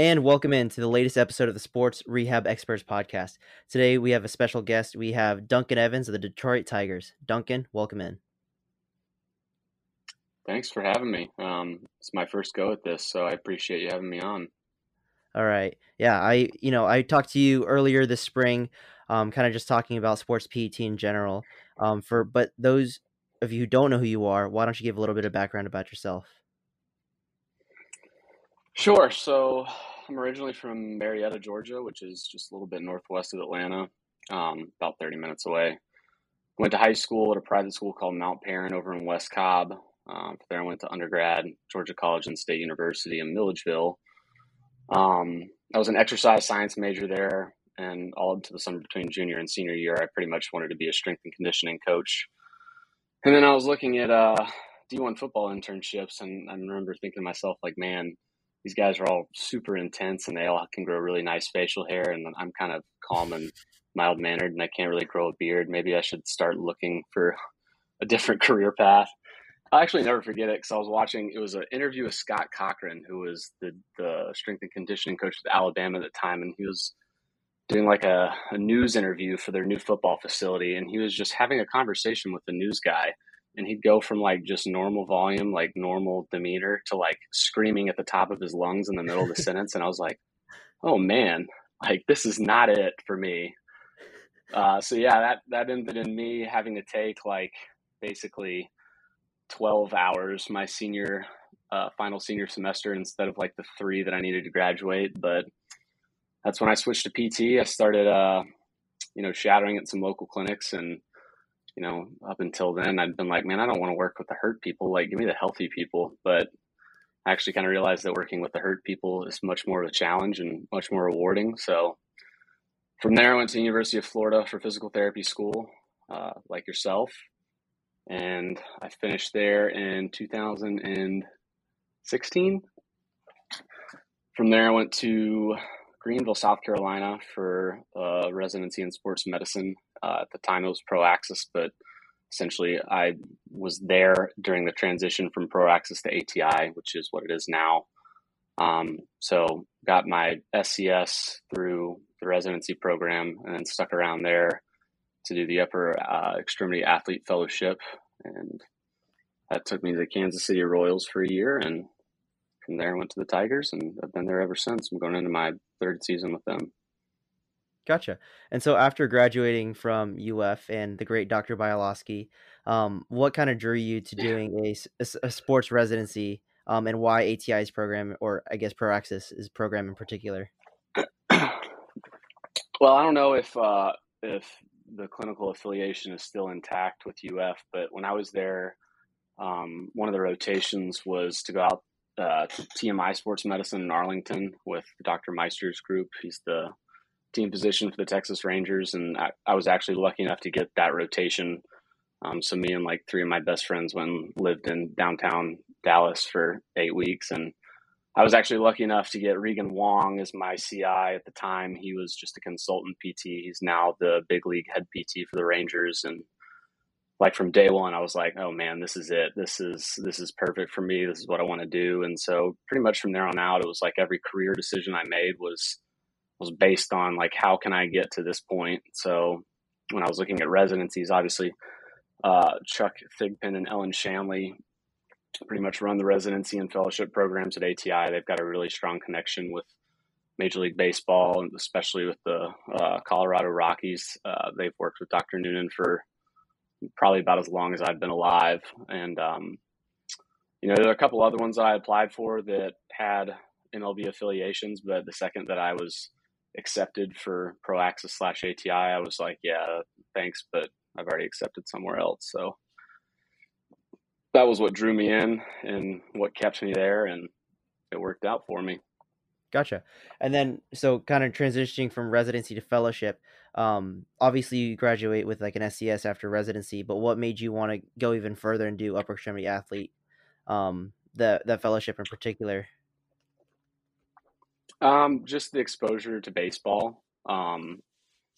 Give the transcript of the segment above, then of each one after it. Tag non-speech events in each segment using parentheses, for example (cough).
And welcome in to the latest episode of the Sports Rehab Experts Podcast. Today we have a special guest. We have Duncan Evans of the Detroit Tigers. Duncan, welcome in. Thanks for having me. Um, it's my first go at this, so I appreciate you having me on. All right. Yeah, I you know I talked to you earlier this spring, um, kind of just talking about sports PT in general. Um, for but those of you who don't know who you are, why don't you give a little bit of background about yourself? Sure. So I'm originally from Marietta, Georgia, which is just a little bit northwest of Atlanta, um, about 30 minutes away. Went to high school at a private school called Mount Paran over in West Cobb. Um, there I went to undergrad, Georgia College and State University in Milledgeville. Um, I was an exercise science major there, and all up to the summer between junior and senior year, I pretty much wanted to be a strength and conditioning coach. And then I was looking at uh, D1 football internships, and I remember thinking to myself, like, man, these guys are all super intense and they all can grow really nice facial hair and i'm kind of calm and mild mannered and i can't really grow a beard. Maybe i should start looking for a different (laughs) career path. I actually never forget it because i was watching it was an interview with scott cochran who was the, the strength and conditioning coach at alabama at the time and he was doing like a, a news interview for their new football facility and he was just having a conversation with the news guy and he'd go from like just normal volume, like normal demeanor, to like screaming at the top of his lungs in the middle of the (laughs) sentence. And I was like, oh man, like this is not it for me. Uh, so yeah, that that ended in me having to take like basically twelve hours my senior uh, final senior semester instead of like the three that I needed to graduate. But that's when I switched to PT. I started, uh, you know, shadowing at some local clinics and you know, up until then, I'd been like, man, I don't want to work with the hurt people. Like, give me the healthy people. But I actually kind of realized that working with the hurt people is much more of a challenge and much more rewarding. So from there, I went to the University of Florida for physical therapy school, uh, like yourself. And I finished there in 2016. From there, I went to Greenville, South Carolina for uh, residency in sports medicine. Uh, at the time, it was ProAxis, but essentially, I was there during the transition from ProAxis to ATI, which is what it is now. Um, so, got my SCS through the residency program and then stuck around there to do the upper uh, extremity athlete fellowship. And that took me to the Kansas City Royals for a year. And from there, I went to the Tigers, and I've been there ever since. I'm going into my third season with them. Gotcha. And so after graduating from UF and the great Dr. Bialosky, um, what kind of drew you to doing a, a, a sports residency um, and why ATI's program, or I guess ProAxis is program in particular? (clears throat) well, I don't know if uh, if the clinical affiliation is still intact with UF, but when I was there, um, one of the rotations was to go out uh, TMI Sports Medicine in Arlington with Dr. Meister's group. He's the team physician for the Texas Rangers, and I, I was actually lucky enough to get that rotation. Um, so me and like three of my best friends went and lived in downtown Dallas for eight weeks, and I was actually lucky enough to get Regan Wong as my CI at the time. He was just a consultant PT. He's now the big league head PT for the Rangers, and like from day one, I was like, oh man, this is it. This is this is perfect for me. This is what I want to do. And so pretty much from there on out, it was like every career decision I made was was based on like how can I get to this point. So when I was looking at residencies, obviously uh, Chuck Thigpen and Ellen Shanley pretty much run the residency and fellowship programs at ATI. They've got a really strong connection with Major League Baseball, and especially with the uh, Colorado Rockies. Uh, they've worked with Dr. Noonan for probably about as long as I've been alive. And, um, you know, there are a couple other ones I applied for that had MLB affiliations, but the second that I was accepted for ProAxis slash ATI, I was like, yeah, thanks, but I've already accepted somewhere else. So that was what drew me in and what kept me there, and it worked out for me. Gotcha. And then, so kind of transitioning from residency to fellowship. Um, obviously, you graduate with like an SCS after residency, but what made you want to go even further and do upper extremity athlete? Um, the the fellowship in particular. Um, just the exposure to baseball. Um,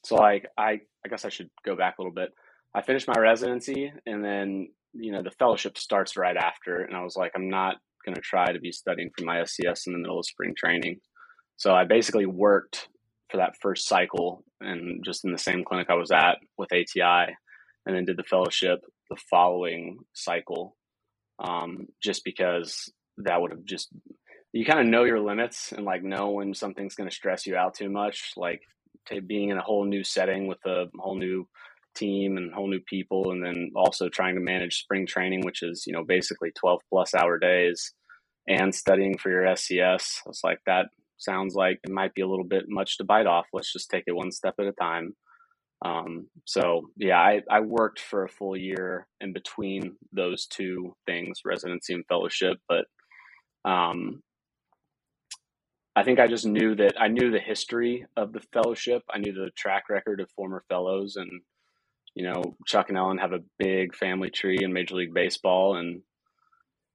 so like I, I guess I should go back a little bit. I finished my residency, and then you know the fellowship starts right after, and I was like, I'm not going to try to be studying for my SCS in the middle of spring training. So I basically worked for that first cycle and just in the same clinic I was at with ATI, and then did the fellowship the following cycle, um, just because that would have just you kind of know your limits and like know when something's going to stress you out too much, like being in a whole new setting with a whole new team and whole new people and then also trying to manage spring training which is you know basically 12 plus hour days and studying for your scs i was like that sounds like it might be a little bit much to bite off. Let's just take it one step at a time. Um, so yeah I, I worked for a full year in between those two things residency and fellowship but um, I think I just knew that I knew the history of the fellowship. I knew the track record of former fellows, and you know, Chuck and Ellen have a big family tree in Major League Baseball. And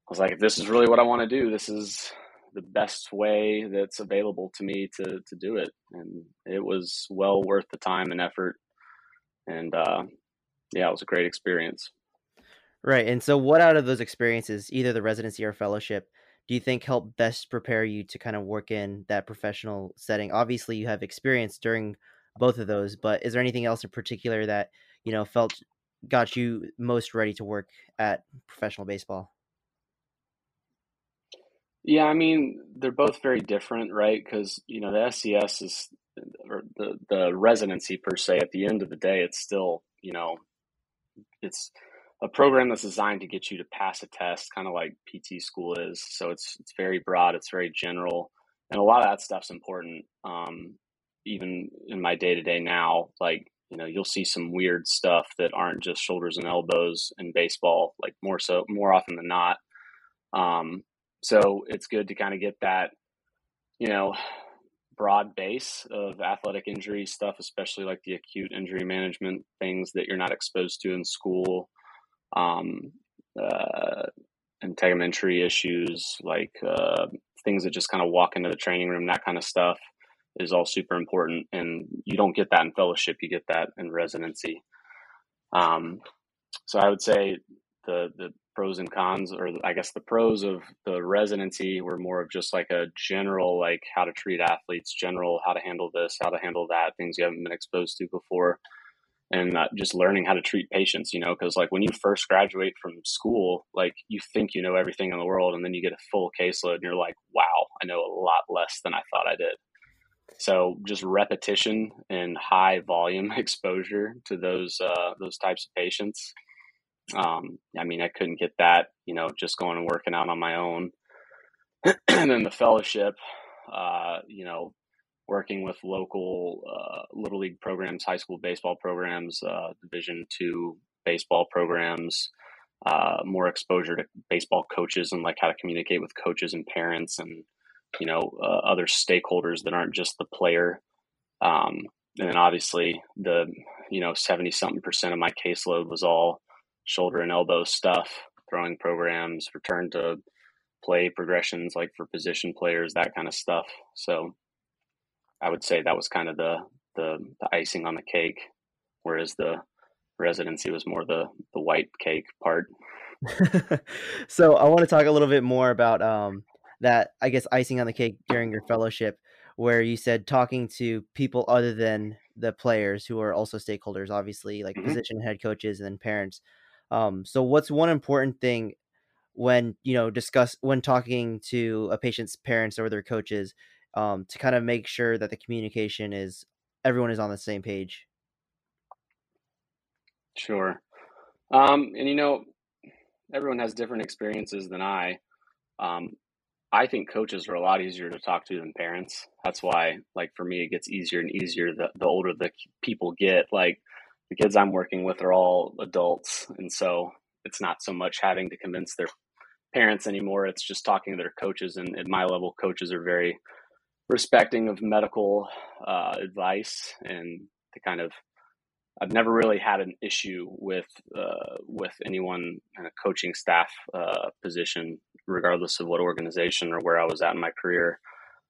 I was like, if this is really what I want to do, this is the best way that's available to me to, to do it. And it was well worth the time and effort. And uh, yeah, it was a great experience. Right. And so, what out of those experiences, either the residency or fellowship, do you think helped best prepare you to kind of work in that professional setting? Obviously, you have experience during both of those, but is there anything else in particular that you know felt got you most ready to work at professional baseball? Yeah, I mean they're both very different, right? Because you know the SCS is or the the residency per se. At the end of the day, it's still you know it's a program that's designed to get you to pass a test, kind of like PT school is. So it's it's very broad, it's very general, and a lot of that stuff's important. Um, even in my day to day now, like you know you'll see some weird stuff that aren't just shoulders and elbows in baseball like more so more often than not. Um, so it's good to kind of get that you know broad base of athletic injury stuff especially like the acute injury management things that you're not exposed to in school. Um, uh, integumentary issues like uh, things that just kind of walk into the training room that kind of stuff is all super important, and you don't get that in fellowship. You get that in residency. Um, so I would say the the pros and cons, or I guess the pros of the residency were more of just like a general like how to treat athletes, general how to handle this, how to handle that, things you haven't been exposed to before, and uh, just learning how to treat patients. You know, because like when you first graduate from school, like you think you know everything in the world, and then you get a full caseload, and you're like, wow, I know a lot less than I thought I did. So just repetition and high volume (laughs) exposure to those uh, those types of patients. Um, I mean, I couldn't get that, you know, just going and working out on my own. (clears throat) and then the fellowship, uh, you know, working with local uh, little league programs, high school baseball programs, uh, Division two baseball programs, uh, more exposure to baseball coaches and like how to communicate with coaches and parents and you know uh, other stakeholders that aren't just the player. Um, and then obviously the you know 70 something percent of my caseload was all shoulder and elbow stuff throwing programs return to play progressions like for position players that kind of stuff. So i would say that was kind of the the, the icing on the cake whereas the residency was more the the white cake part. (laughs) So i want to talk a little bit more about um, that I guess icing on the cake during your fellowship, where you said talking to people other than the players who are also stakeholders, obviously like mm-hmm. position head coaches and parents. Um, so what's one important thing when you know discuss when talking to a patient's parents or their coaches um, to kind of make sure that the communication is everyone is on the same page? Sure. Um, and you know, everyone has different experiences than I. Um, I think coaches are a lot easier to talk to than parents. That's why, like for me, it gets easier and easier the, the older the people get. Like the kids I'm working with are all adults, and so it's not so much having to convince their parents anymore. It's just talking to their coaches, and at my level, coaches are very respecting of medical uh, advice and the kind of I've never really had an issue with uh, with anyone in a coaching staff uh, position, regardless of what organization or where I was at in my career.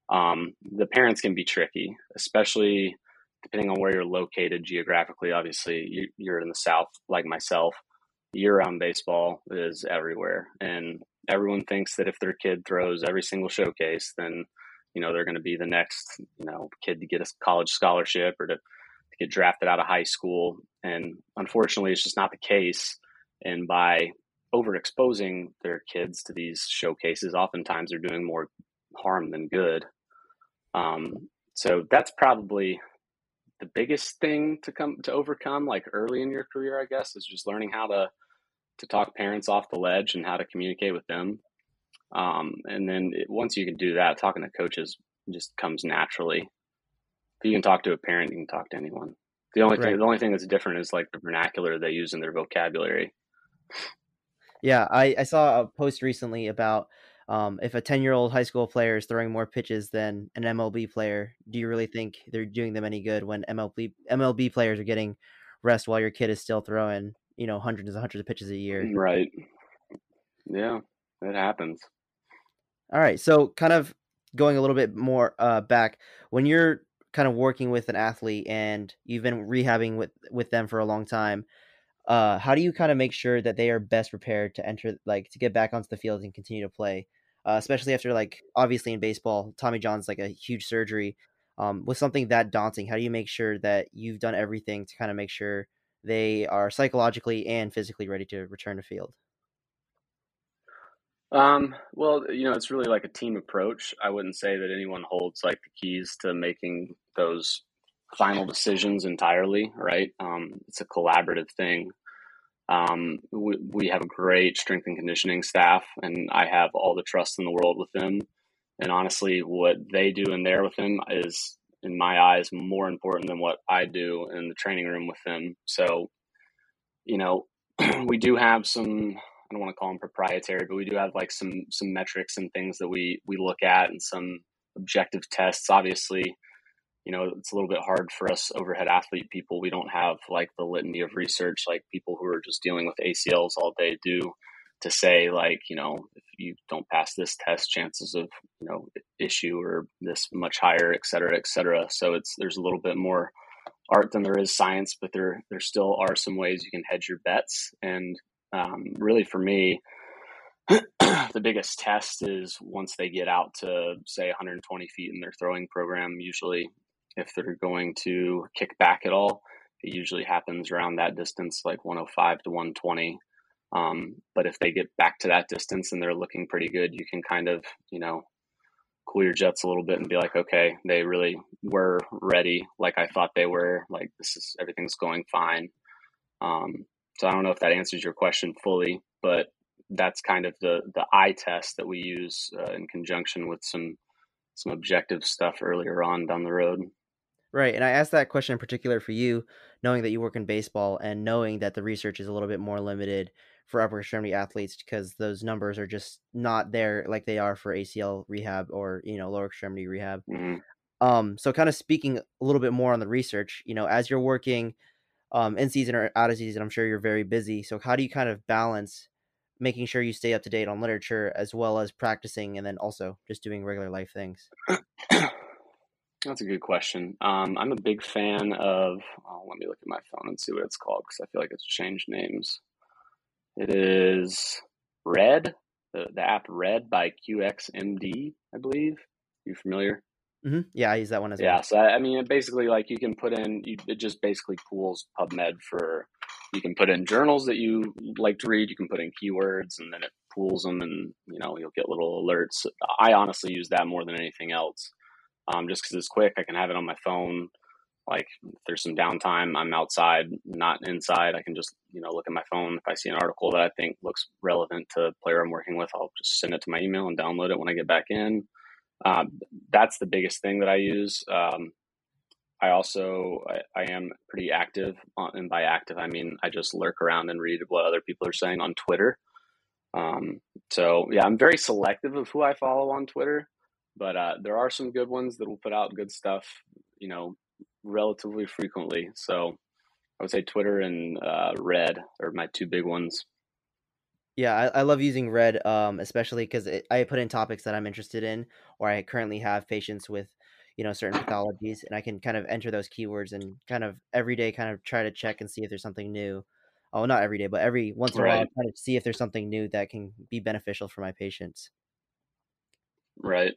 Um, the parents can be tricky, especially depending on where you're located geographically. Obviously, you, are in the South, like myself. Year-round baseball is everywhere, and everyone thinks that if their kid throws every single showcase, then you know they're going to be the next you know kid to get a college scholarship or to, to get drafted out of high school. And unfortunately, it's just not the case. And by overexposing their kids to these showcases, oftentimes they're doing more harm than good. Um, so that's probably the biggest thing to come to overcome like early in your career i guess is just learning how to to talk parents off the ledge and how to communicate with them um, and then it, once you can do that talking to coaches just comes naturally you can talk to a parent you can talk to anyone the only thing the only thing that's different is like the vernacular they use in their vocabulary yeah i, I saw a post recently about um, if a 10 year old high school player is throwing more pitches than an MLB player, do you really think they're doing them any good when MLB MLB players are getting rest while your kid is still throwing, you know, hundreds and hundreds of pitches a year? Mm, right. Yeah, it happens. All right. So, kind of going a little bit more uh, back, when you're kind of working with an athlete and you've been rehabbing with with them for a long time, uh, how do you kind of make sure that they are best prepared to enter, like, to get back onto the field and continue to play? uh, especially after like obviously in baseball, Tommy John's like a huge surgery. Um, with something that daunting, how do you make sure that you've done everything to kind of make sure they are psychologically and physically ready to return to field? Um, well, you know, it's really like a team approach. I wouldn't say that anyone holds like the keys to making those final decisions entirely, right? Um, it's a collaborative thing. Um, we, we have a great strength and conditioning staff, and I have all the trust in the world with them. And honestly, what they do in there with them is, in my eyes, more important than what I do in the training room with them. So, you know, (clears throat) we do have some. I don't want to call them proprietary, but we do have like some some metrics and things that we we look at and some objective tests. Obviously, you know it's a little bit hard for us overhead athlete people. We don't have like the litany of research like people who are just dealing with acls all day do to say like you know if you don't pass this test chances of you know issue or this much higher et cetera et cetera. So it's there's a little bit more art than there is science but there there still are some ways you can hedge your bets. And um, really for me (clears throat) the biggest test is once they get out to say 120 feet in their throwing program usually if they're going to kick back at all. It usually happens around that distance, like 105 to 120. Um, but if they get back to that distance and they're looking pretty good, you can kind of, you know, cool your jets a little bit and be like, okay, they really were ready, like I thought they were. Like this is everything's going fine. Um, so I don't know if that answers your question fully, but that's kind of the the eye test that we use uh, in conjunction with some some objective stuff earlier on down the road. Right. And I asked that question in particular for you, knowing that you work in baseball and knowing that the research is a little bit more limited for upper extremity athletes because those numbers are just not there like they are for ACL rehab or, you know, lower extremity rehab. Mm-hmm. Um, so kind of speaking a little bit more on the research, you know, as you're working um, in season or out of season, I'm sure you're very busy. So how do you kind of balance making sure you stay up to date on literature as well as practicing and then also just doing regular life things? (clears throat) That's a good question. Um, I'm a big fan of. Oh, let me look at my phone and see what it's called because I feel like it's changed names. It is Red, the, the app Red by QXMD, I believe. You familiar? Mm-hmm. Yeah, I use that one as yeah, well. Yeah, so I mean, basically, like you can put in, you, it just basically pools PubMed for. You can put in journals that you like to read. You can put in keywords, and then it pools them, and you know you'll get little alerts. I honestly use that more than anything else um, just because it's quick. I can have it on my phone. Like if there's some downtime, I'm outside, not inside. I can just you know look at my phone. If I see an article that I think looks relevant to player I'm working with, I'll just send it to my email and download it when I get back in. Um, that's the biggest thing that I use. Um, I also I, I, am pretty active, on, and by active I mean I just lurk around and read what other people are saying on Twitter. Um, so yeah, I'm very selective of who I follow on Twitter but uh, there are some good ones that will put out good stuff, you know, relatively frequently. So I would say Twitter and uh, Red are my two big ones. Yeah, I, I love using Red, um, especially because I put in topics that I'm interested in, or I currently have patients with, you know, certain pathologies, and I can kind of enter those keywords and kind of every day kind of try to check and see if there's something new. Oh, not every day, but every once in a while, try to see if there's something new that can be beneficial for my patients. Right.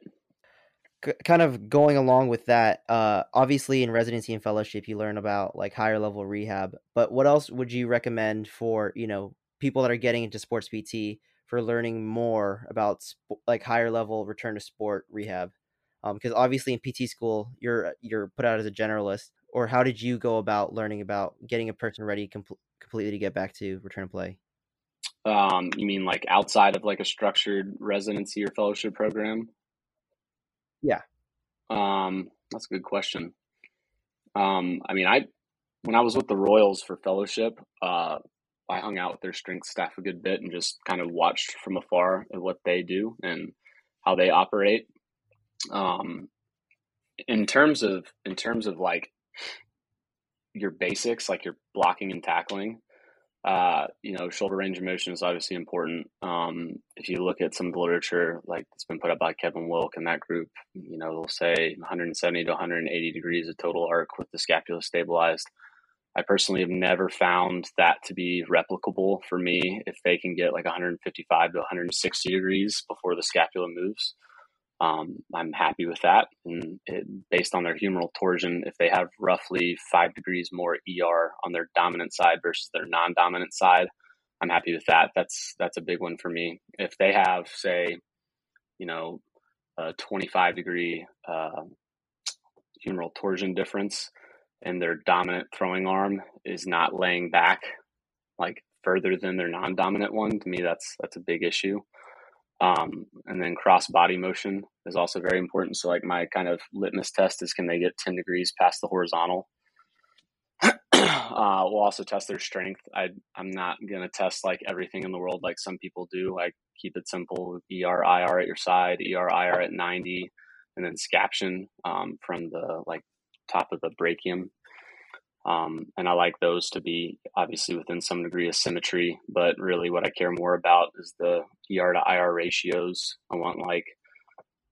C- kind of going along with that, uh, obviously in residency and fellowship, you learn about like higher level rehab. But what else would you recommend for you know people that are getting into sports PT for learning more about sp- like higher level return to sport rehab? Because um, obviously in PT school, you're you're put out as a generalist. Or how did you go about learning about getting a person ready com- completely to get back to return to play? Um, you mean like outside of like a structured residency or fellowship program? Yeah. Um, that's a good question. Um, I mean, I when I was with the Royals for fellowship, uh, I hung out with their strength staff a good bit and just kind of watched from afar at what they do and how they operate. Um, in terms of in terms of like your basics, like your blocking and tackling, uh, you know, shoulder range of motion is obviously important. Um, if you look at some of the literature, like it's been put up by Kevin Wilk and that group, you know, they'll say 170 to 180 degrees of total arc with the scapula stabilized. I personally have never found that to be replicable for me if they can get like 155 to 160 degrees before the scapula moves. Um, I'm happy with that. And it, based on their humeral torsion, if they have roughly five degrees more ER on their dominant side versus their non-dominant side, I'm happy with that. That's that's a big one for me. If they have, say, you know, a 25 degree uh, humeral torsion difference, and their dominant throwing arm is not laying back like further than their non-dominant one, to me that's that's a big issue. Um, and then cross body motion is also very important. So, like my kind of litmus test is can they get 10 degrees past the horizontal? (clears throat) uh, we'll also test their strength. I, I'm not going to test like everything in the world like some people do. I keep it simple ER, IR at your side, ER, IR at 90, and then scaption um, from the like top of the brachium um, and I like those to be obviously within some degree of symmetry. But really, what I care more about is the ER to IR ratios. I want like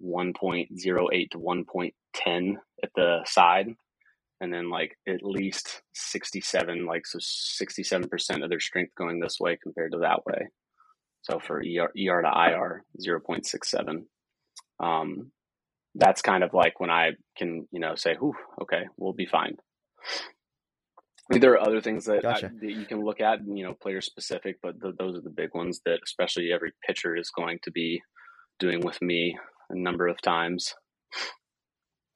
1.08 to 1.10 at the side, and then like at least 67, like so 67% of their strength going this way compared to that way. So for ER, ER to IR, 0.67. Um, that's kind of like when I can, you know, say, "Whew, okay, we'll be fine." I mean, there are other things that, gotcha. I, that you can look at, you know, player specific, but the, those are the big ones that especially every pitcher is going to be doing with me a number of times.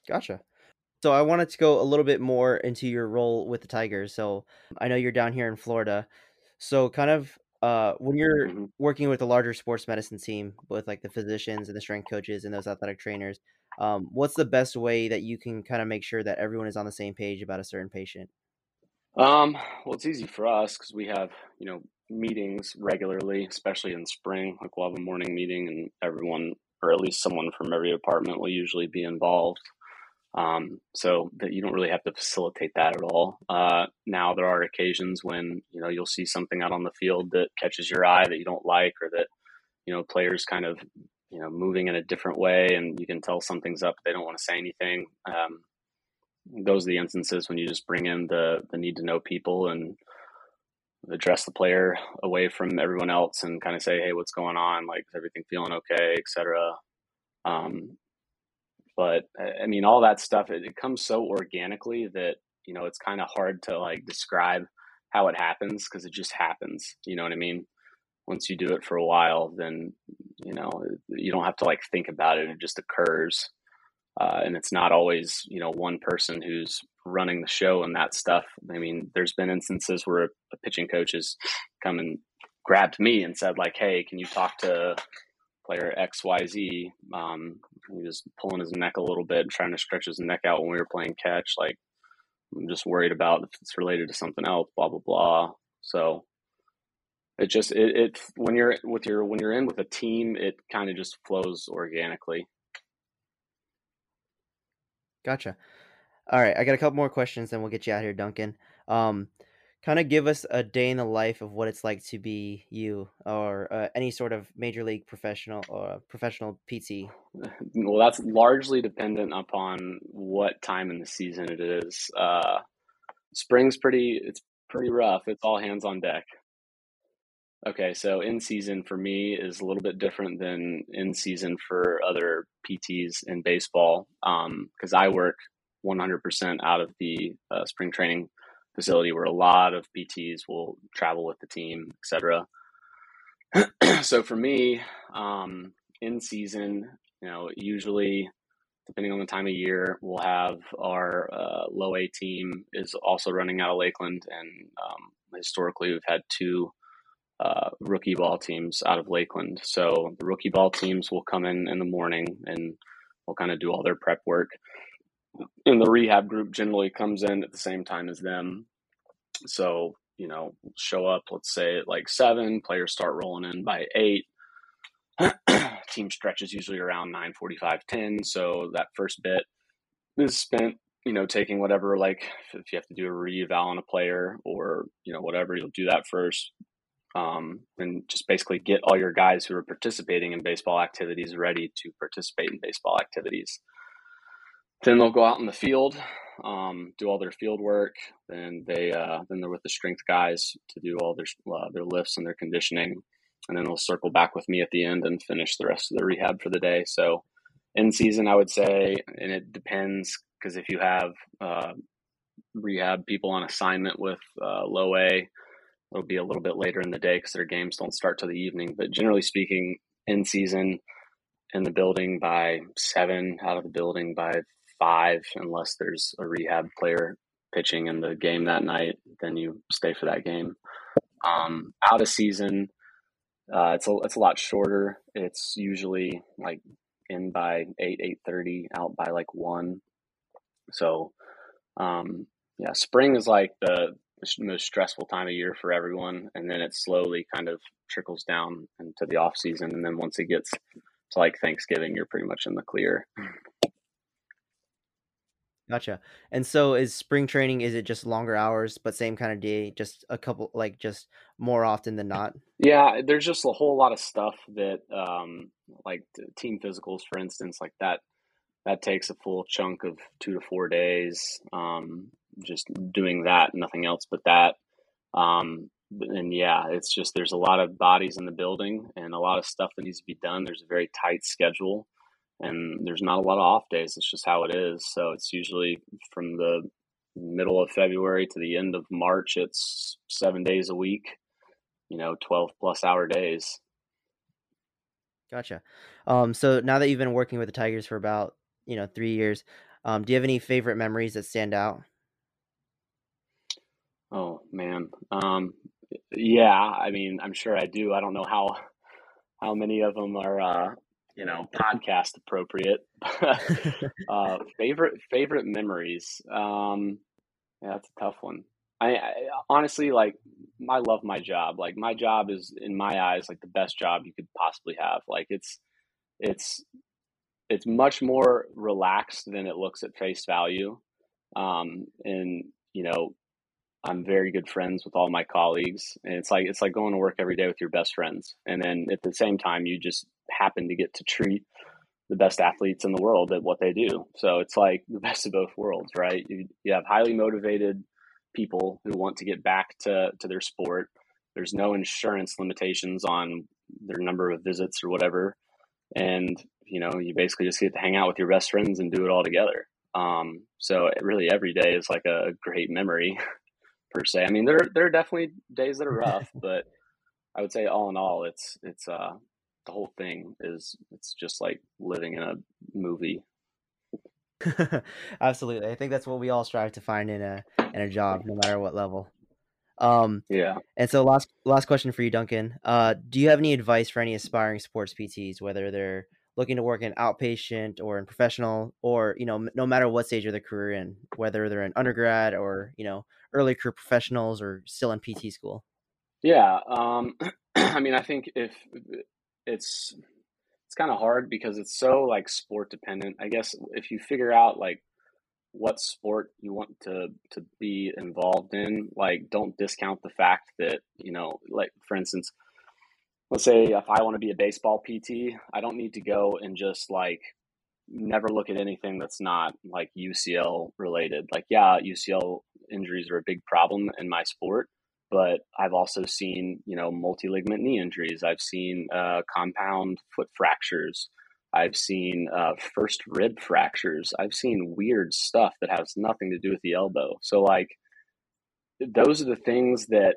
Gotcha. So I wanted to go a little bit more into your role with the Tigers. So I know you're down here in Florida. So kind of uh, when you're mm-hmm. working with a larger sports medicine team with like the physicians and the strength coaches and those athletic trainers, um, what's the best way that you can kind of make sure that everyone is on the same page about a certain patient? Um, well, it's easy for us because we have, you know, meetings regularly, especially in spring. Like we'll have a morning meeting and everyone, or at least someone from every department will usually be involved. Um, so that you don't really have to facilitate that at all. Uh, now there are occasions when, you know, you'll see something out on the field that catches your eye that you don't like, or that, you know, players kind of, you know, moving in a different way and you can tell something's up. They don't want to say anything. Um, those are the instances when you just bring in the the need to know people and address the player away from everyone else and kind of say, hey, what's going on? Like, is everything feeling okay, etc. Um, but I mean, all that stuff it, it comes so organically that you know it's kind of hard to like describe how it happens because it just happens. You know what I mean? Once you do it for a while, then you know you don't have to like think about it; it just occurs. Uh, and it's not always you know one person who's running the show and that stuff. I mean, there's been instances where a pitching coach has come and grabbed me and said like, "Hey, can you talk to player X Y Z?" Um, he was pulling his neck a little bit, trying to stretch his neck out when we were playing catch. Like, I'm just worried about if it's related to something else. Blah blah blah. So it just it, it when you're with your when you're in with a team, it kind of just flows organically. Gotcha. All right, I got a couple more questions, then we'll get you out here, Duncan. Um, kind of give us a day in the life of what it's like to be you, or uh, any sort of major league professional or professional PT. (laughs) Well, that's largely dependent upon what time in the season it is. Uh, spring's pretty. It's pretty rough. It's all hands on deck. Okay, so in season for me is a little bit different than in season for other PTs in baseball because um, I work 100% out of the uh, spring training facility where a lot of PTs will travel with the team, etc. (clears throat) so for me, um, in season, you know, usually depending on the time of year, we'll have our uh, low A team is also running out of Lakeland, and um, historically we've had two uh, rookie ball teams out of Lakeland. So the rookie ball teams will come in in the morning and we'll kind of do all their prep work. And the rehab group generally comes in at the same time as them. So, you know, show up, let's say at like seven, players start rolling in by eight. (clears throat) Team stretches usually around 9 45, 10. So that first bit is spent, you know, taking whatever, like if you have to do a reeval on a player or, you know, whatever, you'll do that first um, and just basically get all your guys who are participating in baseball activities ready to participate in baseball activities. Then they'll go out in the field, um, do all their field work. Then they uh, then they're with the strength guys to do all their uh, their lifts and their conditioning, and then they'll circle back with me at the end and finish the rest of the rehab for the day. So in season, I would say, and it depends because if you have uh, rehab people on assignment with uh, low A It'll be a little bit later in the day because their games don't start till the evening. But generally speaking, in season, in the building by seven, out of the building by five, unless there's a rehab player pitching in the game that night, then you stay for that game. Um, out of season, uh, it's a it's a lot shorter. It's usually like in by eight eight thirty, out by like one. So, um, yeah, spring is like the the most stressful time of year for everyone, and then it slowly kind of trickles down into the off season, and then once it gets to like Thanksgiving, you're pretty much in the clear. Gotcha. And so is spring training is it just longer hours but same kind of day, just a couple like just more often than not? Yeah, there's just a whole lot of stuff that um like team physicals for instance, like that that takes a full chunk of 2 to 4 days. Um just doing that, nothing else but that. Um, and yeah, it's just there's a lot of bodies in the building and a lot of stuff that needs to be done. There's a very tight schedule, and there's not a lot of off days. It's just how it is. So it's usually from the middle of February to the end of March. It's seven days a week, you know, twelve plus hour days. Gotcha. Um, so now that you've been working with the Tigers for about you know three years, um, do you have any favorite memories that stand out? Oh man. Um, yeah, I mean, I'm sure I do. I don't know how how many of them are uh, you know, podcast appropriate. (laughs) uh, (laughs) favorite favorite memories. Um, yeah, that's a tough one. I, I honestly like I love my job. Like my job is in my eyes like the best job you could possibly have. Like it's it's it's much more relaxed than it looks at face value. Um, and you know, I'm very good friends with all my colleagues, and it's like it's like going to work every day with your best friends, and then at the same time, you just happen to get to treat the best athletes in the world at what they do. So it's like the (laughs) best of both worlds, right? You, you have highly motivated people who want to get back to to their sport. There's no insurance limitations on their number of visits or whatever, and you know you basically just get to hang out with your best friends and do it all together. Um, so really, every day is like a great memory. (laughs) per se. I mean, there there are definitely days that are (laughs) rough, but I would say all in all, it's it's uh the whole thing is it's just like living in a movie. (laughs) Absolutely, I think that's what we all strive to find in a in a job, no matter what level. Um, yeah. And so, last last question for you, Duncan. Uh, do you have any advice for any aspiring sports PTs, whether they're looking to work in outpatient or in professional or you know no matter what stage of their career in whether they're in undergrad or you know early career professionals or still in pt school yeah um (clears throat) i mean i think if it's it's kind of hard because it's so like sport dependent i guess if you figure out like what sport you want to to be involved in. Like, don't discount the fact that you know, like for instance, let's say if I want to be a baseball PT, I don't need to go and just like never look at anything that's not like UCL related. Like, yeah, UCL injuries are a big problem in my sport, but I've also seen, you know, multi ligament knee injuries. I've seen uh, compound foot fractures. I've seen uh, first rib fractures. I've seen weird stuff that has nothing to do with the elbow. So, like, those are the things that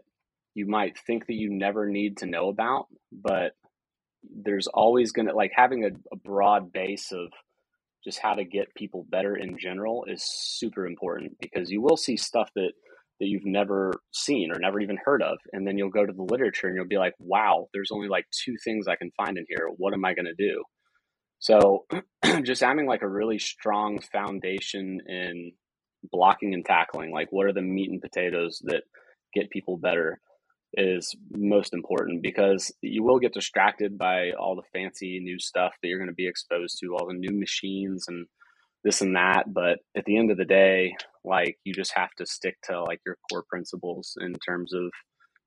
you might think that you never need to know about, but there's always going to, like, having a, a broad base of just how to get people better in general is super important because you will see stuff that that you've never seen or never even heard of. And then you'll go to the literature and you'll be like wow there's only like two things i can find in here. What am i going to do? So (clears throat) just having like a really strong foundation in blocking and tackling, like what are the meat and potatoes that get people better is most important because you will get distracted by all the fancy new stuff that you're going to be exposed to, all the new machines and this and that. But at the end of the day, like you just have to stick to like your core principles in terms of,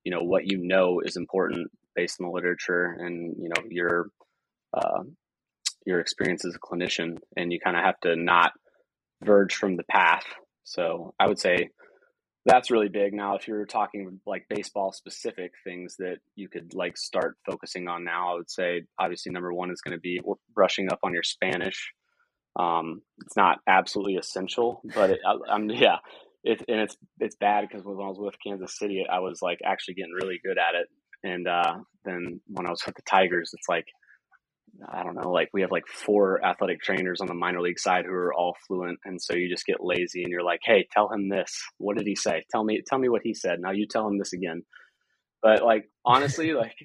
you know, what you know is important based on the literature and, you know, your uh, your experience as a clinician and you kind of have to not verge from the path. So I would say that's really big. Now, if you're talking like baseball specific things that you could like start focusing on now, I would say obviously number one is going to be brushing up on your Spanish. Um, it's not absolutely essential, but it, I, am (laughs) yeah, it, and it's it's bad because when I was with Kansas City, I was like actually getting really good at it, and uh, then when I was with the Tigers, it's like I don't know, like we have like four athletic trainers on the minor league side who are all fluent, and so you just get lazy and you're like, "Hey, tell him this. What did he say? Tell me, tell me what he said. Now you tell him this again." But like honestly, (laughs) like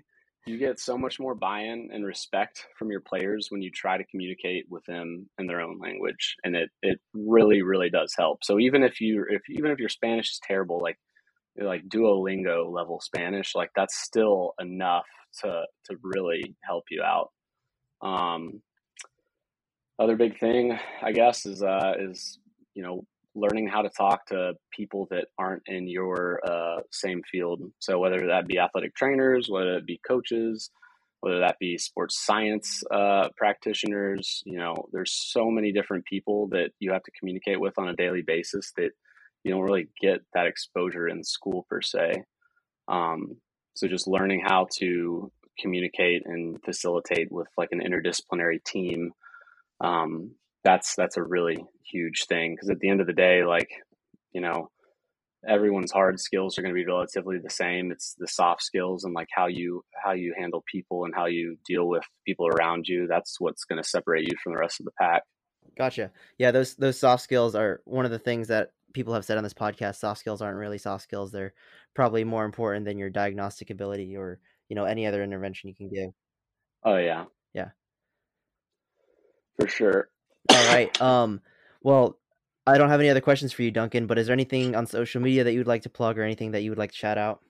you get so much more buy-in and respect from your players when you try to communicate with them in their own language, and it it really really does help. So even if you if even if your Spanish is terrible, like like Duolingo level Spanish, like that's still enough to to really help you out. Um, other big thing, I guess, is uh, is you know learning how to talk to people that aren't in your uh, same field. So whether that be athletic trainers, whether it be coaches, whether that be sports science uh, practitioners, you know, there's so many different people that you have to communicate with on a daily basis that you don't really get that exposure in school per se. Um, so just learning how to communicate and facilitate with like an interdisciplinary team um, that's that's a really huge thing. Because at the end of the day like you know everyone's hard skills are going to be relatively the same. It's the soft skills and like how you how you handle people and how you deal with people around you. That's what's going to separate you from the rest of the pack. Gotcha. Yeah those those soft skills are one of the things that people have said on this podcast. Soft skills aren't really soft skills. They're probably more important than your diagnostic ability or you know any other intervention you can give. Oh yeah. Yeah. For sure. All right um well i don't have any other questions for you duncan but is there anything on social media that you would like to plug or anything that you would like to shout out?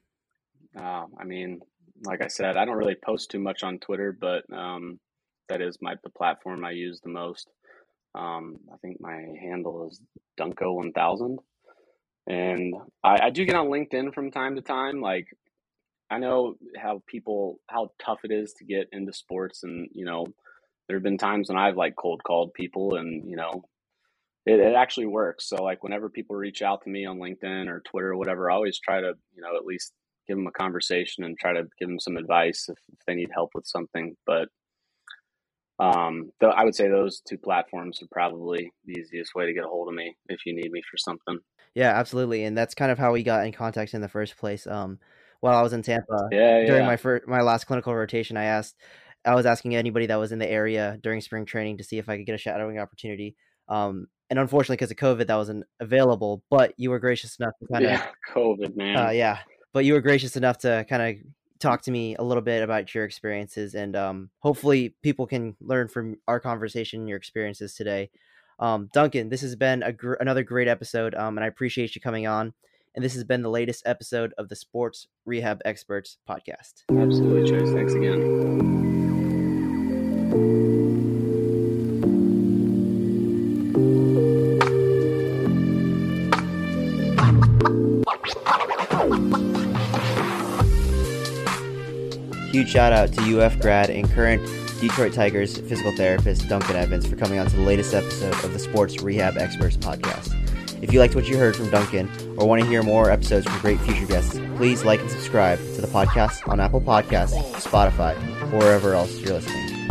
Uh, i mean like i said i don't really post too much on twitter but um that is my the platform i use the most. Um i think my handle is dunko 1000 and I, I do get on linkedin from time to time like I know how people how tough it is to get into sports, and you know, there have been times when I've like cold called people, and you know, it, it actually works. So like whenever people reach out to me on LinkedIn or Twitter or whatever, I always try to you know at least give them a conversation and try to give them some advice if, if they need help with something. But um, though I would say those two platforms are probably the easiest way to get a hold of me if you need me for something. Yeah, absolutely, and that's kind of how we got in contact in the first place. Um, while I was in Tampa. Yeah, during yeah. my first my last clinical rotation, I asked I was asking anybody that was in the area during spring training to see if I could get a shadowing opportunity. Um, and unfortunately, because of COVID, that wasn't available. But you were gracious enough to kind of yeah, COVID, man. Uh, yeah, but you were gracious enough to kind of talk to me a little bit about your experiences, and um, hopefully, people can learn from our conversation, your experiences today. Um, Duncan, this has been a gr- another great episode, um, and I appreciate you coming on and this has been the latest episode of the Sports Rehab Experts podcast. Absolutely, Chase. Thanks again. Huge shout out to UF grad and current Detroit Tigers physical therapist Duncan Evans for coming on to the latest episode of the Sports Rehab Experts podcast. If you liked what you heard from Duncan or want to hear more episodes from great future guests, please like and subscribe to the podcast on Apple Podcasts, Spotify, or wherever else you're listening.